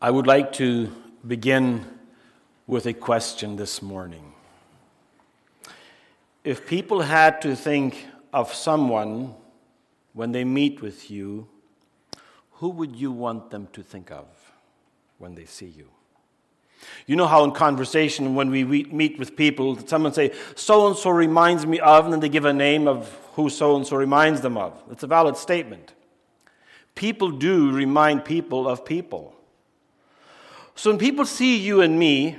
I would like to begin with a question this morning. If people had to think of someone when they meet with you, who would you want them to think of when they see you? You know how in conversation, when we meet with people, someone say, so and so reminds me of, and then they give a name of who so and so reminds them of. It's a valid statement. People do remind people of people. So when people see you and me,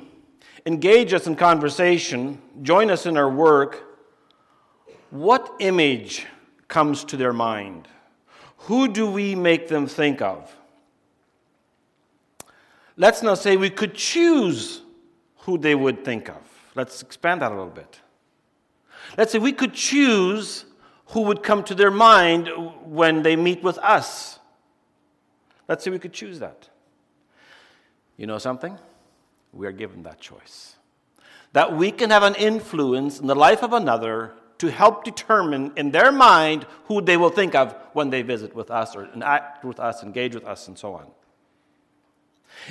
engage us in conversation, join us in our work, what image comes to their mind? Who do we make them think of? Let's now say we could choose who they would think of. Let's expand that a little bit. Let's say we could choose who would come to their mind when they meet with us. Let's say we could choose that. You know something? We are given that choice. That we can have an influence in the life of another to help determine in their mind who they will think of when they visit with us or act with us, engage with us, and so on.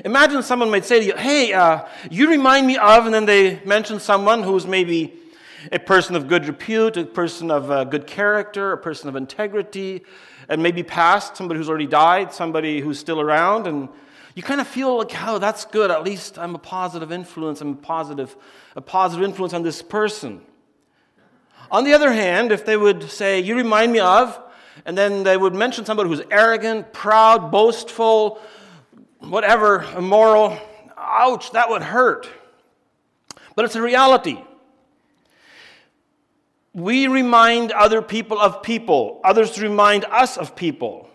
Imagine someone might say to you, Hey, uh, you remind me of, and then they mention someone who's maybe a person of good repute, a person of uh, good character, a person of integrity, and maybe past, somebody who's already died, somebody who's still around, and you kind of feel like, oh, that's good. At least I'm a positive influence. I'm a positive, a positive influence on this person. On the other hand, if they would say, You remind me of, and then they would mention somebody who's arrogant, proud, boastful, whatever, immoral, ouch, that would hurt. But it's a reality. We remind other people of people, others remind us of people.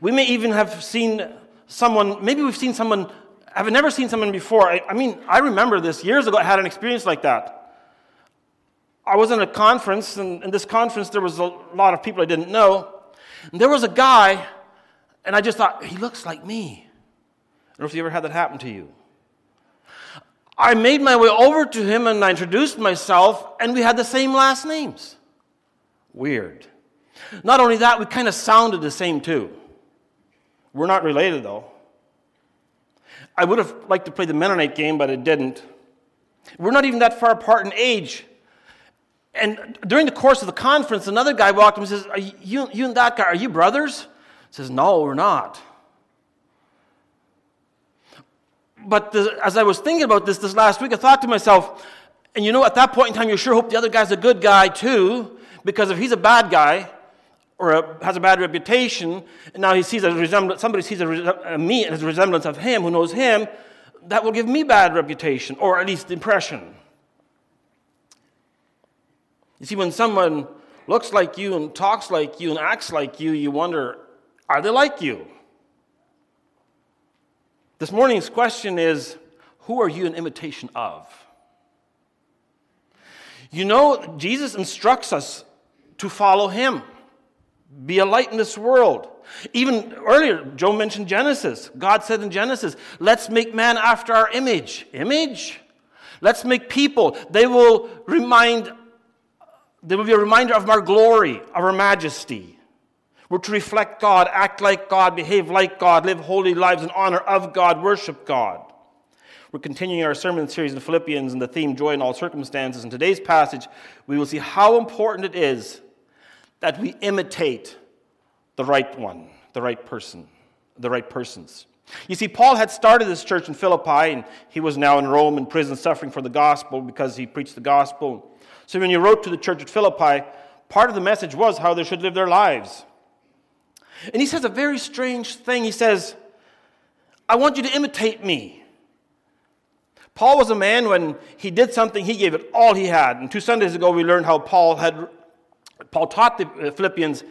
We may even have seen someone, maybe we've seen someone, I've never seen someone before. I, I mean, I remember this years ago, I had an experience like that. I was in a conference, and in this conference, there was a lot of people I didn't know. And there was a guy, and I just thought, he looks like me. I don't know if you ever had that happen to you. I made my way over to him and I introduced myself, and we had the same last names. Weird. Not only that, we kind of sounded the same too. We're not related, though. I would have liked to play the Mennonite game, but it didn't. We're not even that far apart in age. And during the course of the conference, another guy walked up and says, you, you and that guy, are you brothers? He says, No, we're not. But the, as I was thinking about this this last week, I thought to myself, and you know, at that point in time, you sure hope the other guy's a good guy too, because if he's a bad guy, or a, has a bad reputation, and now he sees a resemblance, somebody sees a, a me has a resemblance of him who knows him, that will give me bad reputation, or at least impression. You see, when someone looks like you and talks like you and acts like you, you wonder, are they like you? This morning's question is who are you an imitation of? You know, Jesus instructs us to follow him. Be a light in this world. Even earlier, Joe mentioned Genesis. God said in Genesis, let's make man after our image. Image? Let's make people. They will remind, they will be a reminder of our glory, of our majesty. We're to reflect God, act like God, behave like God, live holy lives in honor of God, worship God. We're continuing our sermon series in Philippians and the theme joy in all circumstances. In today's passage, we will see how important it is that we imitate the right one, the right person, the right persons. You see, Paul had started this church in Philippi, and he was now in Rome in prison suffering for the gospel because he preached the gospel. So when he wrote to the church at Philippi, part of the message was how they should live their lives. And he says a very strange thing. He says, I want you to imitate me. Paul was a man when he did something, he gave it all he had. And two Sundays ago, we learned how Paul had Paul taught the uh, Philippians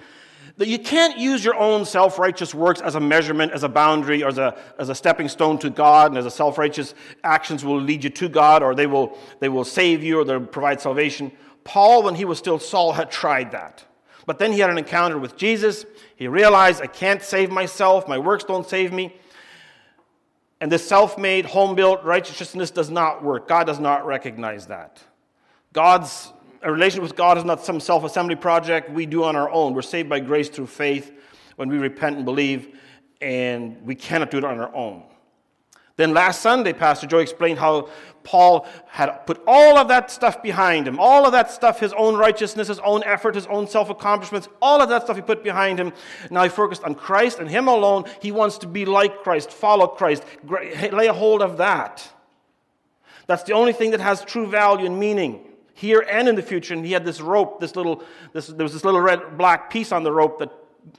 that you can't use your own self righteous works as a measurement, as a boundary, or as a, as a stepping stone to God, and as a self righteous actions will lead you to God, or they will, they will save you, or they'll provide salvation. Paul, when he was still Saul, had tried that. But then he had an encounter with Jesus. He realized, I can't save myself, my works don't save me. And this self made, home built righteousness does not work. God does not recognize that. God's a relationship with God is not some self assembly project we do on our own. We're saved by grace through faith when we repent and believe, and we cannot do it on our own. Then last Sunday, Pastor Joe explained how Paul had put all of that stuff behind him, all of that stuff, his own righteousness, his own effort, his own self accomplishments, all of that stuff he put behind him. Now he focused on Christ and him alone. He wants to be like Christ, follow Christ, lay a hold of that. That's the only thing that has true value and meaning here and in the future. And he had this rope, this little, this, there was this little red black piece on the rope that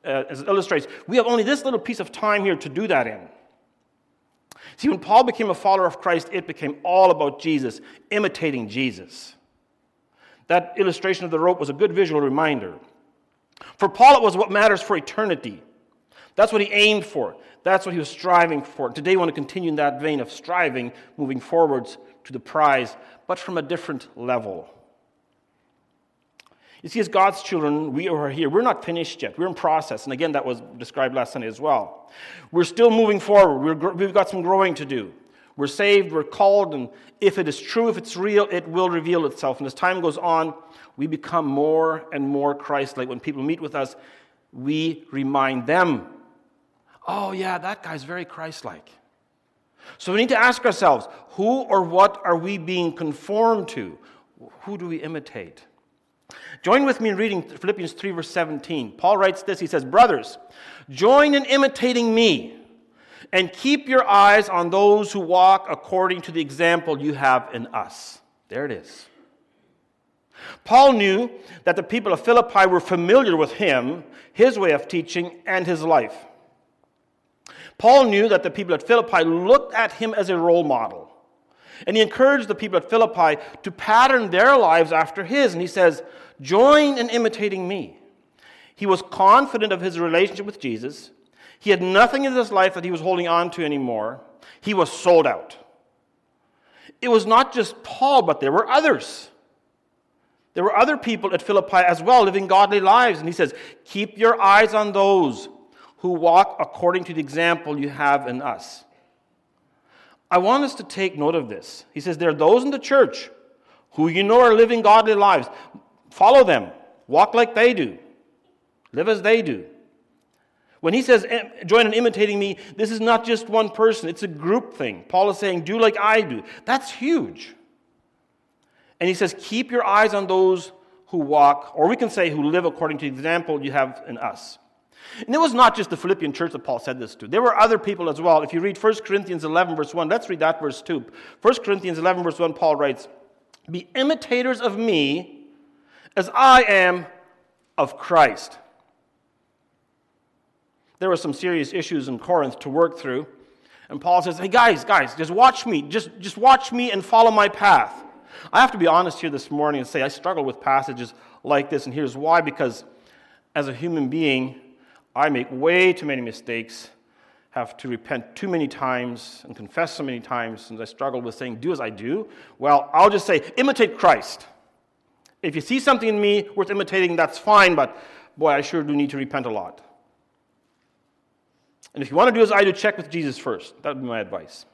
uh, illustrates, we have only this little piece of time here to do that in. See, when Paul became a follower of Christ, it became all about Jesus, imitating Jesus. That illustration of the rope was a good visual reminder. For Paul, it was what matters for eternity. That's what he aimed for. That's what he was striving for. Today, we want to continue in that vein of striving, moving forwards to the prize, but from a different level. You see, as God's children, we are here. We're not finished yet. We're in process. And again, that was described last Sunday as well. We're still moving forward. we have got some growing to do. We're saved, we're called, and if it is true, if it's real, it will reveal itself. And as time goes on, we become more and more Christ like. When people meet with us, we remind them, oh, yeah, that guy's very Christ like. So we need to ask ourselves who or what are we being conformed to? Who do we imitate? Join with me in reading Philippians 3, verse 17. Paul writes this He says, Brothers, join in imitating me and keep your eyes on those who walk according to the example you have in us. There it is. Paul knew that the people of Philippi were familiar with him, his way of teaching, and his life. Paul knew that the people at Philippi looked at him as a role model. And he encouraged the people at Philippi to pattern their lives after his. And he says, Join in imitating me. He was confident of his relationship with Jesus. He had nothing in his life that he was holding on to anymore. He was sold out. It was not just Paul, but there were others. There were other people at Philippi as well living godly lives. And he says, Keep your eyes on those who walk according to the example you have in us. I want us to take note of this. He says, There are those in the church who you know are living godly lives. Follow them. Walk like they do. Live as they do. When he says, join in imitating me, this is not just one person, it's a group thing. Paul is saying, do like I do. That's huge. And he says, keep your eyes on those who walk, or we can say who live according to the example you have in us. And it was not just the Philippian church that Paul said this to. There were other people as well. If you read 1 Corinthians 11, verse 1, let's read that verse too. 1 Corinthians 11, verse 1, Paul writes, Be imitators of me as I am of Christ. There were some serious issues in Corinth to work through. And Paul says, Hey, guys, guys, just watch me. Just, just watch me and follow my path. I have to be honest here this morning and say I struggle with passages like this, and here's why because as a human being, I make way too many mistakes, have to repent too many times, and confess so many times, and I struggle with saying, Do as I do. Well, I'll just say, imitate Christ. If you see something in me worth imitating, that's fine, but boy, I sure do need to repent a lot. And if you want to do as I do, check with Jesus first. That would be my advice.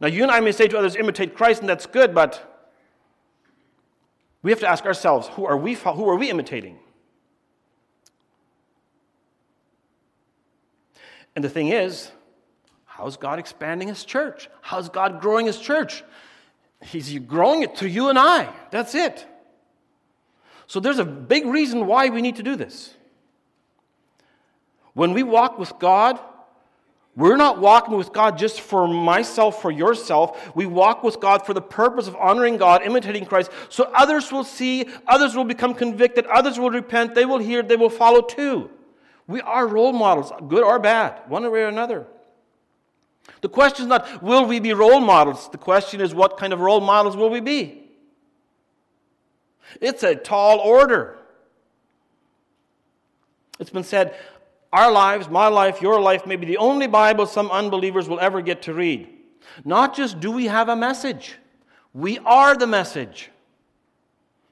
Now, you and I may say to others, imitate Christ, and that's good, but we have to ask ourselves, who are we, who are we imitating? And the thing is, how's God expanding his church? How's God growing his church? He's growing it through you and I. That's it. So there's a big reason why we need to do this. When we walk with God, we're not walking with God just for myself, for yourself. We walk with God for the purpose of honoring God, imitating Christ, so others will see, others will become convicted, others will repent, they will hear, they will follow too. We are role models, good or bad, one way or another. The question is not, will we be role models? The question is, what kind of role models will we be? It's a tall order. It's been said, our lives, my life, your life, may be the only Bible some unbelievers will ever get to read. Not just do we have a message, we are the message.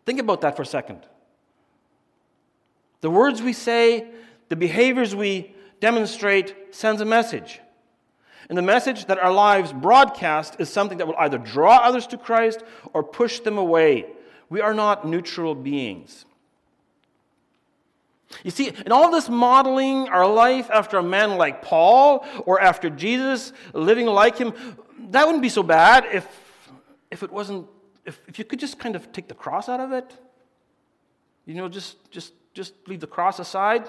Think about that for a second. The words we say, the behaviors we demonstrate sends a message. And the message that our lives broadcast is something that will either draw others to Christ or push them away. We are not neutral beings. You see, in all this modeling our life after a man like Paul or after Jesus, living like him, that wouldn't be so bad if, if it wasn't, if, if you could just kind of take the cross out of it. You know, just, just, just leave the cross aside.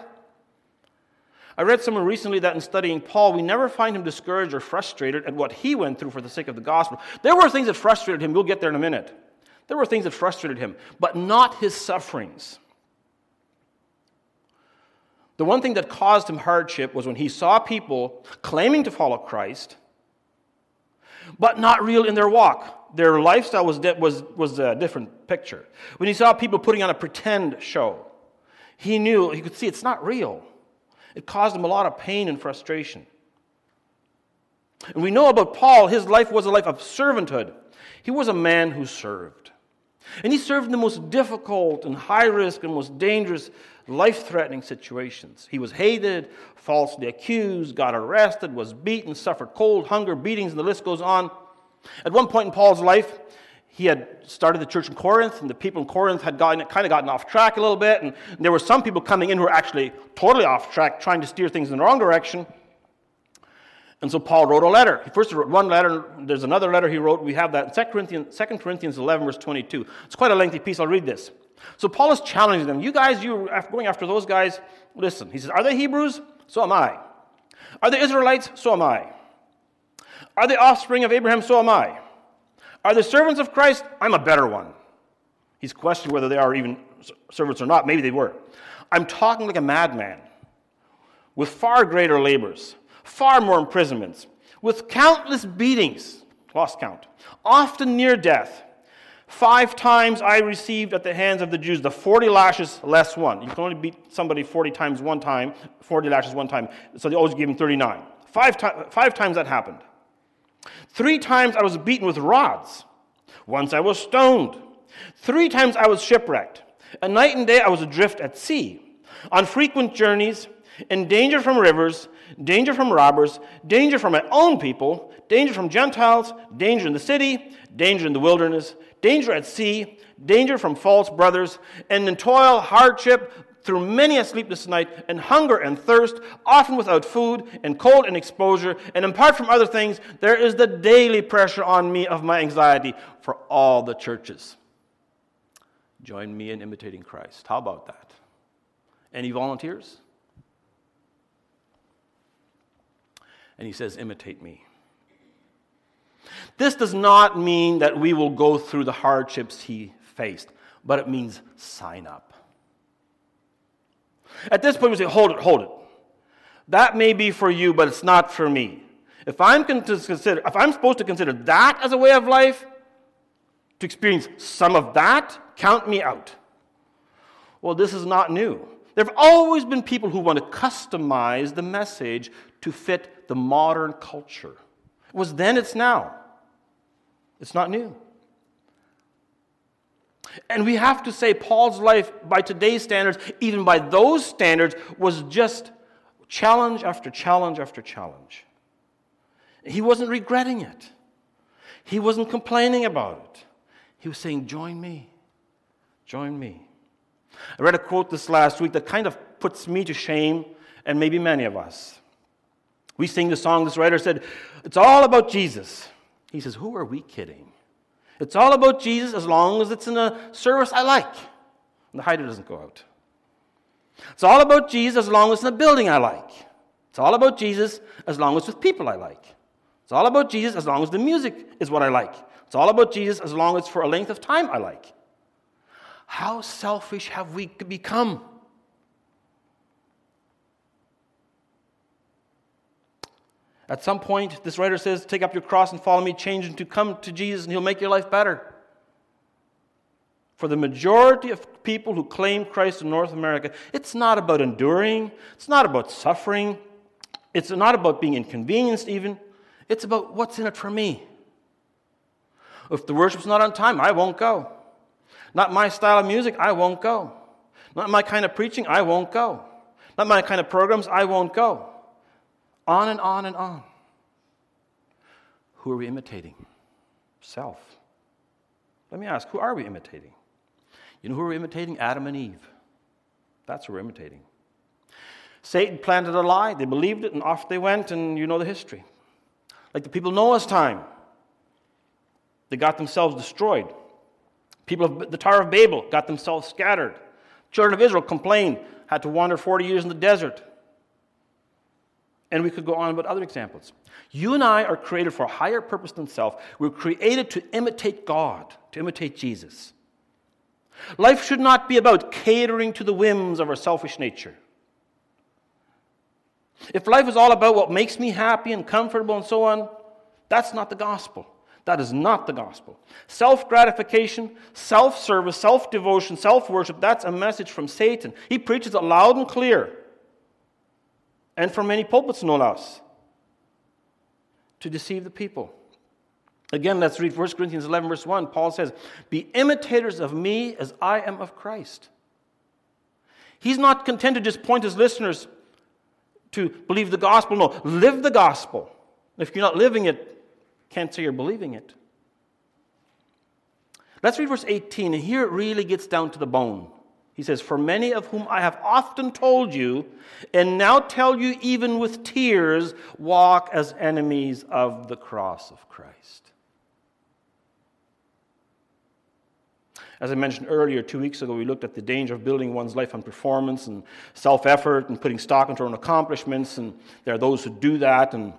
I read somewhere recently that in studying Paul, we never find him discouraged or frustrated at what he went through for the sake of the gospel. There were things that frustrated him. We'll get there in a minute. There were things that frustrated him, but not his sufferings. The one thing that caused him hardship was when he saw people claiming to follow Christ, but not real in their walk. Their lifestyle was, was, was a different picture. When he saw people putting on a pretend show, he knew, he could see it's not real. It caused him a lot of pain and frustration. And we know about Paul, his life was a life of servanthood. He was a man who served. And he served in the most difficult and high risk and most dangerous life threatening situations. He was hated, falsely accused, got arrested, was beaten, suffered cold, hunger, beatings, and the list goes on. At one point in Paul's life, he had started the church in Corinth, and the people in Corinth had gotten, kind of gotten off track a little bit, and there were some people coming in who were actually totally off track, trying to steer things in the wrong direction. And so Paul wrote a letter. He first wrote one letter, there's another letter he wrote. We have that in 2 Corinthians, 2 Corinthians 11, verse 22. It's quite a lengthy piece. I'll read this. So Paul is challenging them. You guys, you're going after those guys, listen. He says, Are they Hebrews? So am I. Are they Israelites? So am I. Are they offspring of Abraham? So am I. Are the servants of Christ? I'm a better one. He's questioning whether they are even servants or not. Maybe they were. I'm talking like a madman with far greater labors, far more imprisonments, with countless beatings, lost count, often near death. Five times I received at the hands of the Jews the 40 lashes less one. You can only beat somebody 40 times one time, 40 lashes one time. So they always give him 39. Five, to- five times that happened. Three times I was beaten with rods. Once I was stoned. Three times I was shipwrecked. A night and day I was adrift at sea. On frequent journeys, in danger from rivers, danger from robbers, danger from my own people, danger from Gentiles, danger in the city, danger in the wilderness, danger at sea, danger from false brothers, and in toil, hardship, through many a sleepless night, and hunger and thirst, often without food, and cold and exposure, and apart from other things, there is the daily pressure on me of my anxiety for all the churches. Join me in imitating Christ. How about that? Any volunteers? And he says, Imitate me. This does not mean that we will go through the hardships he faced, but it means sign up. At this point, we say, Hold it, hold it. That may be for you, but it's not for me. If I'm, consider, if I'm supposed to consider that as a way of life, to experience some of that, count me out. Well, this is not new. There have always been people who want to customize the message to fit the modern culture. It was then, it's now. It's not new. And we have to say, Paul's life, by today's standards, even by those standards, was just challenge after challenge after challenge. He wasn't regretting it, he wasn't complaining about it. He was saying, Join me. Join me. I read a quote this last week that kind of puts me to shame, and maybe many of us. We sing the song, this writer said, It's all about Jesus. He says, Who are we kidding? It's all about Jesus as long as it's in a service I like. And the hider doesn't go out. It's all about Jesus as long as it's in a building I like. It's all about Jesus as long as it's with people I like. It's all about Jesus as long as the music is what I like. It's all about Jesus as long as it's for a length of time I like. How selfish have we become? At some point, this writer says, Take up your cross and follow me, change into come to Jesus, and he'll make your life better. For the majority of people who claim Christ in North America, it's not about enduring, it's not about suffering, it's not about being inconvenienced, even. It's about what's in it for me. If the worship's not on time, I won't go. Not my style of music, I won't go. Not my kind of preaching, I won't go. Not my kind of programs, I won't go. On and on and on. Who are we imitating? Self. Let me ask, who are we imitating? You know who we're imitating? Adam and Eve. That's who we're imitating. Satan planted a lie, they believed it, and off they went, and you know the history. Like the people Noah's time, they got themselves destroyed. People of the Tower of Babel got themselves scattered. Children of Israel complained, had to wander 40 years in the desert. And we could go on with other examples. You and I are created for a higher purpose than self. We're created to imitate God, to imitate Jesus. Life should not be about catering to the whims of our selfish nature. If life is all about what makes me happy and comfortable and so on, that's not the gospel. That is not the gospel. Self gratification, self service, self devotion, self worship, that's a message from Satan. He preaches it loud and clear. And from many pulpits, no less, to deceive the people. Again, let's read 1 Corinthians 11, verse 1. Paul says, Be imitators of me as I am of Christ. He's not content to just point his listeners to believe the gospel. No, live the gospel. If you're not living it, can't say you're believing it. Let's read verse 18, and here it really gets down to the bone. He says, For many of whom I have often told you, and now tell you even with tears, walk as enemies of the cross of Christ. As I mentioned earlier, two weeks ago, we looked at the danger of building one's life on performance and self effort and putting stock into our own accomplishments. And there are those who do that and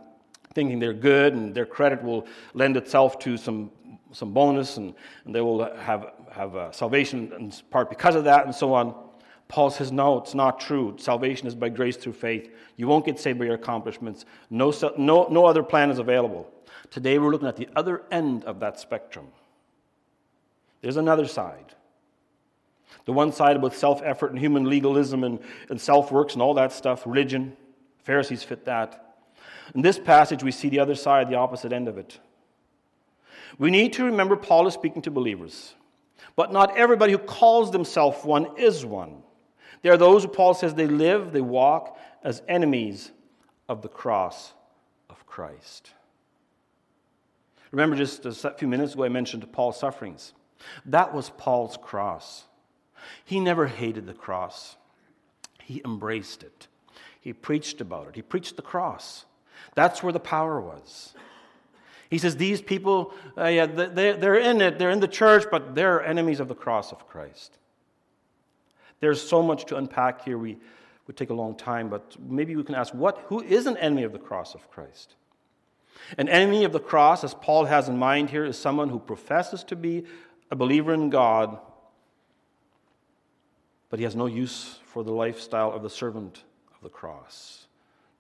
thinking they're good and their credit will lend itself to some, some bonus and, and they will have, have uh, salvation in part because of that and so on. Paul says, no, it's not true. Salvation is by grace through faith. You won't get saved by your accomplishments. No, no, no other plan is available. Today we're looking at the other end of that spectrum. There's another side. The one side about self effort and human legalism and, and self works and all that stuff, religion. Pharisees fit that. In this passage, we see the other side, the opposite end of it. We need to remember Paul is speaking to believers, but not everybody who calls themselves one is one. There are those who Paul says they live, they walk as enemies of the cross of Christ. Remember, just a few minutes ago, I mentioned Paul's sufferings. That was Paul's cross. He never hated the cross, he embraced it. He preached about it, he preached the cross. That's where the power was. He says, These people, uh, yeah, they, they're in it, they're in the church, but they're enemies of the cross of Christ. There's so much to unpack here, we would take a long time, but maybe we can ask, what, who is an enemy of the cross of Christ? An enemy of the cross, as Paul has in mind here, is someone who professes to be a believer in God, but he has no use for the lifestyle of the servant of the cross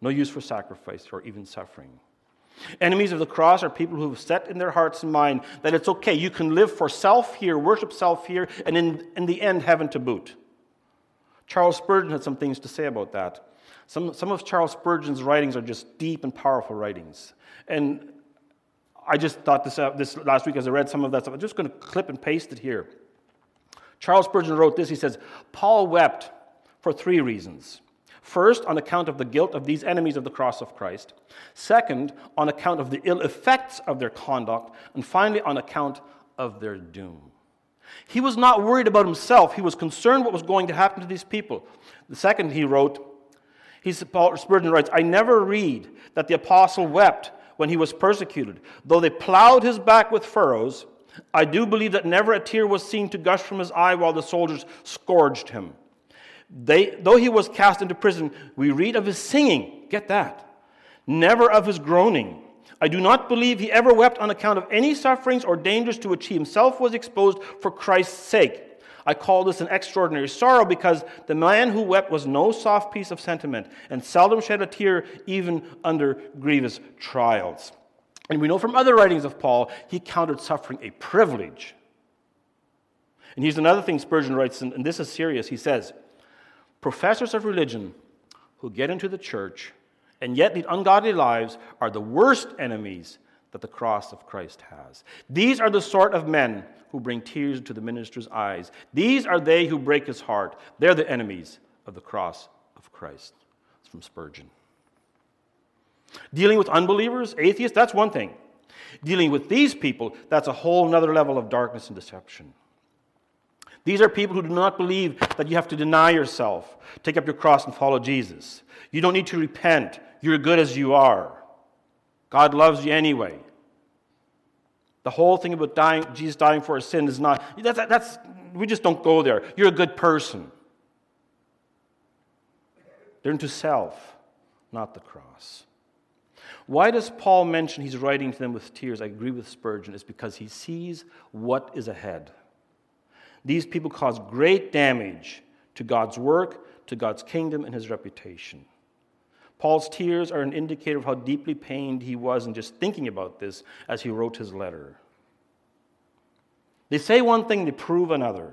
no use for sacrifice or even suffering. Enemies of the cross are people who have set in their hearts and mind that it's okay, you can live for self here, worship self here, and in, in the end, heaven to boot. Charles Spurgeon had some things to say about that. Some, some of Charles Spurgeon's writings are just deep and powerful writings. And I just thought this, uh, this last week as I read some of that stuff. I'm just going to clip and paste it here. Charles Spurgeon wrote this. He says, Paul wept for three reasons. First, on account of the guilt of these enemies of the cross of Christ. Second, on account of the ill effects of their conduct. And finally, on account of their doom. He was not worried about himself, he was concerned what was going to happen to these people. The second, he wrote, he's, Paul Spurgeon writes, I never read that the apostle wept when he was persecuted. Though they plowed his back with furrows, I do believe that never a tear was seen to gush from his eye while the soldiers scourged him. They, though he was cast into prison, we read of his singing. Get that. Never of his groaning. I do not believe he ever wept on account of any sufferings or dangers to which he himself was exposed for Christ's sake. I call this an extraordinary sorrow because the man who wept was no soft piece of sentiment and seldom shed a tear even under grievous trials. And we know from other writings of Paul, he counted suffering a privilege. And here's another thing Spurgeon writes, and this is serious. He says, Professors of religion who get into the church and yet lead ungodly lives are the worst enemies that the cross of Christ has. These are the sort of men who bring tears to the minister's eyes. These are they who break his heart. They're the enemies of the cross of Christ. It's from Spurgeon. Dealing with unbelievers, atheists, that's one thing. Dealing with these people, that's a whole other level of darkness and deception. These are people who do not believe that you have to deny yourself, take up your cross, and follow Jesus. You don't need to repent. You're good as you are. God loves you anyway. The whole thing about dying, Jesus dying for a sin is not, that's, that's, we just don't go there. You're a good person. They're into self, not the cross. Why does Paul mention he's writing to them with tears? I agree with Spurgeon. It's because he sees what is ahead. These people cause great damage to God's work, to God's kingdom, and his reputation. Paul's tears are an indicator of how deeply pained he was in just thinking about this as he wrote his letter. They say one thing, they prove another.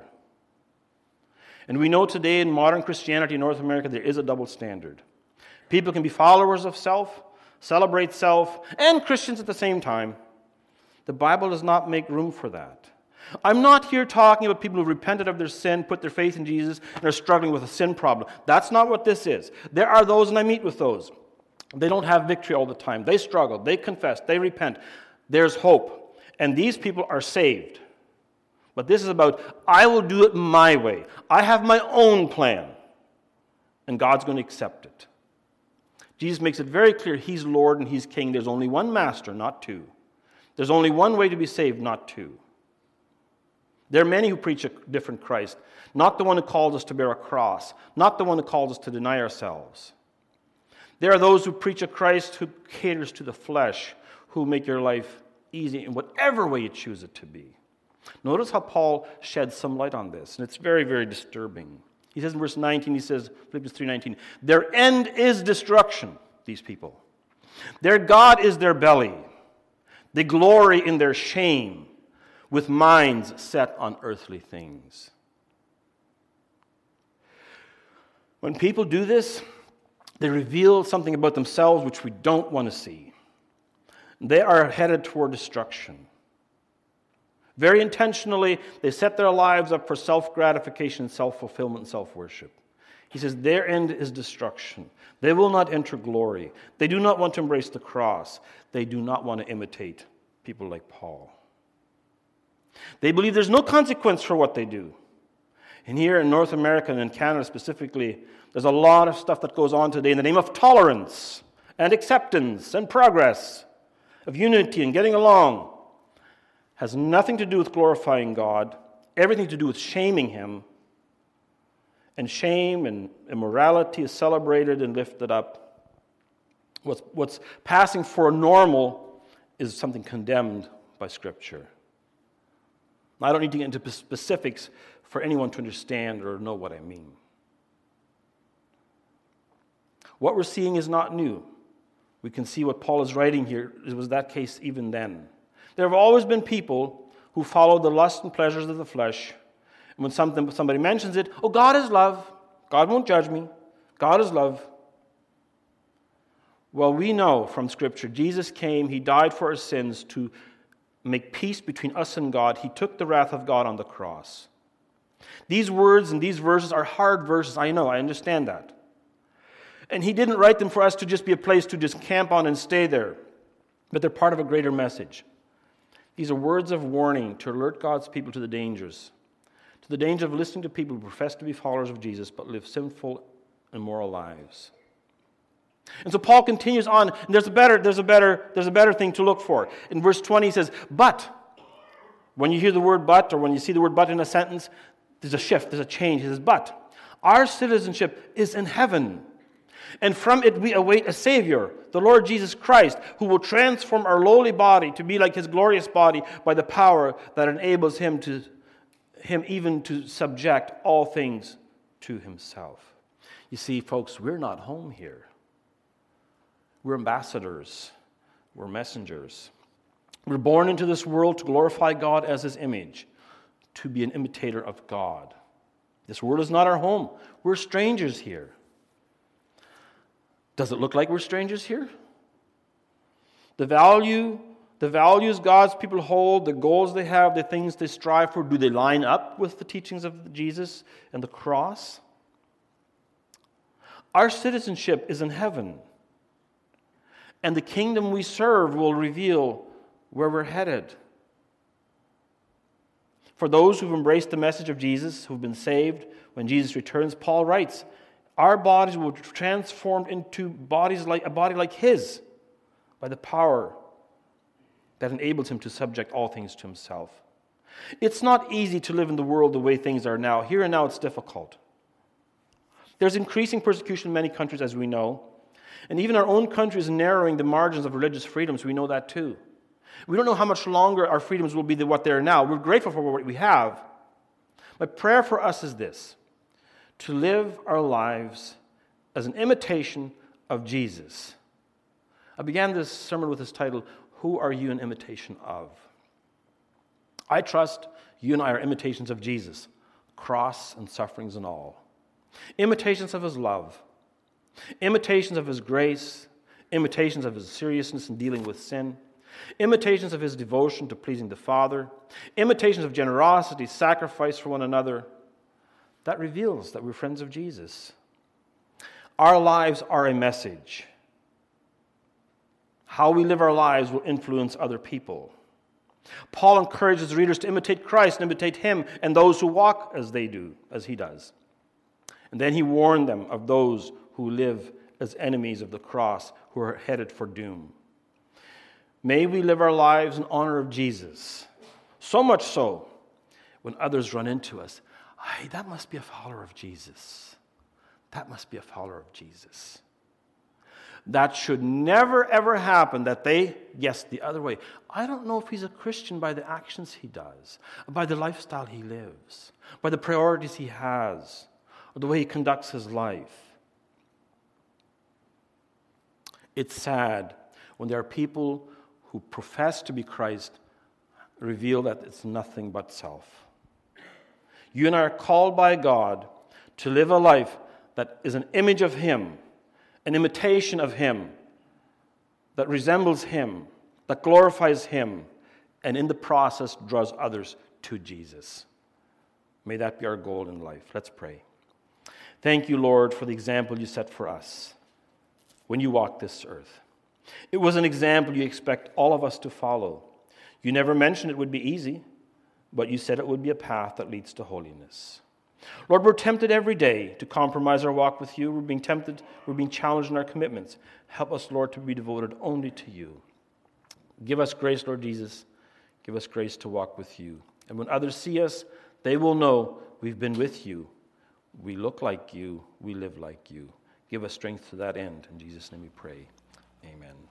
And we know today in modern Christianity in North America, there is a double standard. People can be followers of self, celebrate self, and Christians at the same time. The Bible does not make room for that. I'm not here talking about people who repented of their sin, put their faith in Jesus, and are struggling with a sin problem. That's not what this is. There are those, and I meet with those. They don't have victory all the time. They struggle, they confess, they repent. There's hope. And these people are saved. But this is about, I will do it my way. I have my own plan. And God's going to accept it. Jesus makes it very clear He's Lord and He's King. There's only one master, not two. There's only one way to be saved, not two. There are many who preach a different Christ, not the one who called us to bear a cross, not the one who called us to deny ourselves. There are those who preach a Christ who caters to the flesh, who make your life easy in whatever way you choose it to be. Notice how Paul sheds some light on this, and it's very, very disturbing. He says in verse 19, he says, Philippians 3:19, their end is destruction, these people. Their God is their belly. They glory in their shame with minds set on earthly things. When people do this, they reveal something about themselves which we don't want to see. They are headed toward destruction. Very intentionally, they set their lives up for self gratification, self fulfillment, self worship. He says, Their end is destruction. They will not enter glory. They do not want to embrace the cross. They do not want to imitate people like Paul. They believe there's no consequence for what they do. And here in North America and in Canada specifically, there's a lot of stuff that goes on today in the name of tolerance and acceptance and progress, of unity and getting along has nothing to do with glorifying God, everything to do with shaming Him. And shame and immorality is celebrated and lifted up. What's, what's passing for normal is something condemned by Scripture. I don't need to get into specifics for anyone to understand or know what I mean. What we're seeing is not new. We can see what Paul is writing here. It was that case even then. There have always been people who follow the lust and pleasures of the flesh. And when something, somebody mentions it, oh, God is love. God won't judge me. God is love. Well, we know from Scripture, Jesus came, He died for our sins to make peace between us and God. He took the wrath of God on the cross. These words and these verses are hard verses. I know, I understand that. And He didn't write them for us to just be a place to just camp on and stay there, but they're part of a greater message. These are words of warning to alert God's people to the dangers, to the danger of listening to people who profess to be followers of Jesus but live sinful, immoral lives. And so Paul continues on, and there's a better, there's a better, there's a better thing to look for. In verse 20, he says, But when you hear the word but, or when you see the word but in a sentence, there's a shift, there's a change. He says, But our citizenship is in heaven and from it we await a Savior, the Lord Jesus Christ, who will transform our lowly body to be like his glorious body by the power that enables him to him even to subject all things to himself. You see, folks, we're not home here. We're ambassadors, we're messengers. We're born into this world to glorify God as his image, to be an imitator of God. This world is not our home. We're strangers here. Does it look like we're strangers here? The value, the values God's people hold, the goals they have, the things they strive for, do they line up with the teachings of Jesus and the cross? Our citizenship is in heaven. And the kingdom we serve will reveal where we're headed. For those who've embraced the message of Jesus, who've been saved, when Jesus returns, Paul writes, our bodies will be transformed into bodies like a body like his by the power that enables him to subject all things to himself. It's not easy to live in the world the way things are now. Here and now, it's difficult. There's increasing persecution in many countries, as we know. And even our own country is narrowing the margins of religious freedoms. We know that too. We don't know how much longer our freedoms will be than what they are now. We're grateful for what we have. My prayer for us is this to live our lives as an imitation of Jesus. I began this sermon with this title Who Are You an Imitation of? I trust you and I are imitations of Jesus, cross and sufferings and all. Imitations of his love, imitations of his grace, imitations of his seriousness in dealing with sin, imitations of his devotion to pleasing the Father, imitations of generosity, sacrifice for one another. That reveals that we're friends of Jesus. Our lives are a message. How we live our lives will influence other people. Paul encourages readers to imitate Christ and imitate him and those who walk as they do, as he does. And then he warned them of those who live as enemies of the cross, who are headed for doom. May we live our lives in honor of Jesus. So much so, when others run into us, hey, that must be a follower of Jesus. That must be a follower of Jesus. That should never, ever happen that they guess the other way. I don't know if he's a Christian by the actions he does, by the lifestyle he lives, by the priorities he has, or the way he conducts his life. It's sad when there are people who profess to be Christ reveal that it's nothing but self. You and I are called by God to live a life that is an image of Him an imitation of Him that resembles Him, that glorifies Him, and in the process draws others to Jesus. May that be our goal in life. Let's pray. Thank you, Lord, for the example you set for us when you walked this earth. It was an example you expect all of us to follow. You never mentioned it would be easy, but you said it would be a path that leads to holiness. Lord, we're tempted every day to compromise our walk with you. We're being tempted, we're being challenged in our commitments. Help us, Lord, to be devoted only to you. Give us grace, Lord Jesus. Give us grace to walk with you. And when others see us, they will know we've been with you. We look like you, we live like you. Give us strength to that end. In Jesus' name we pray. Amen.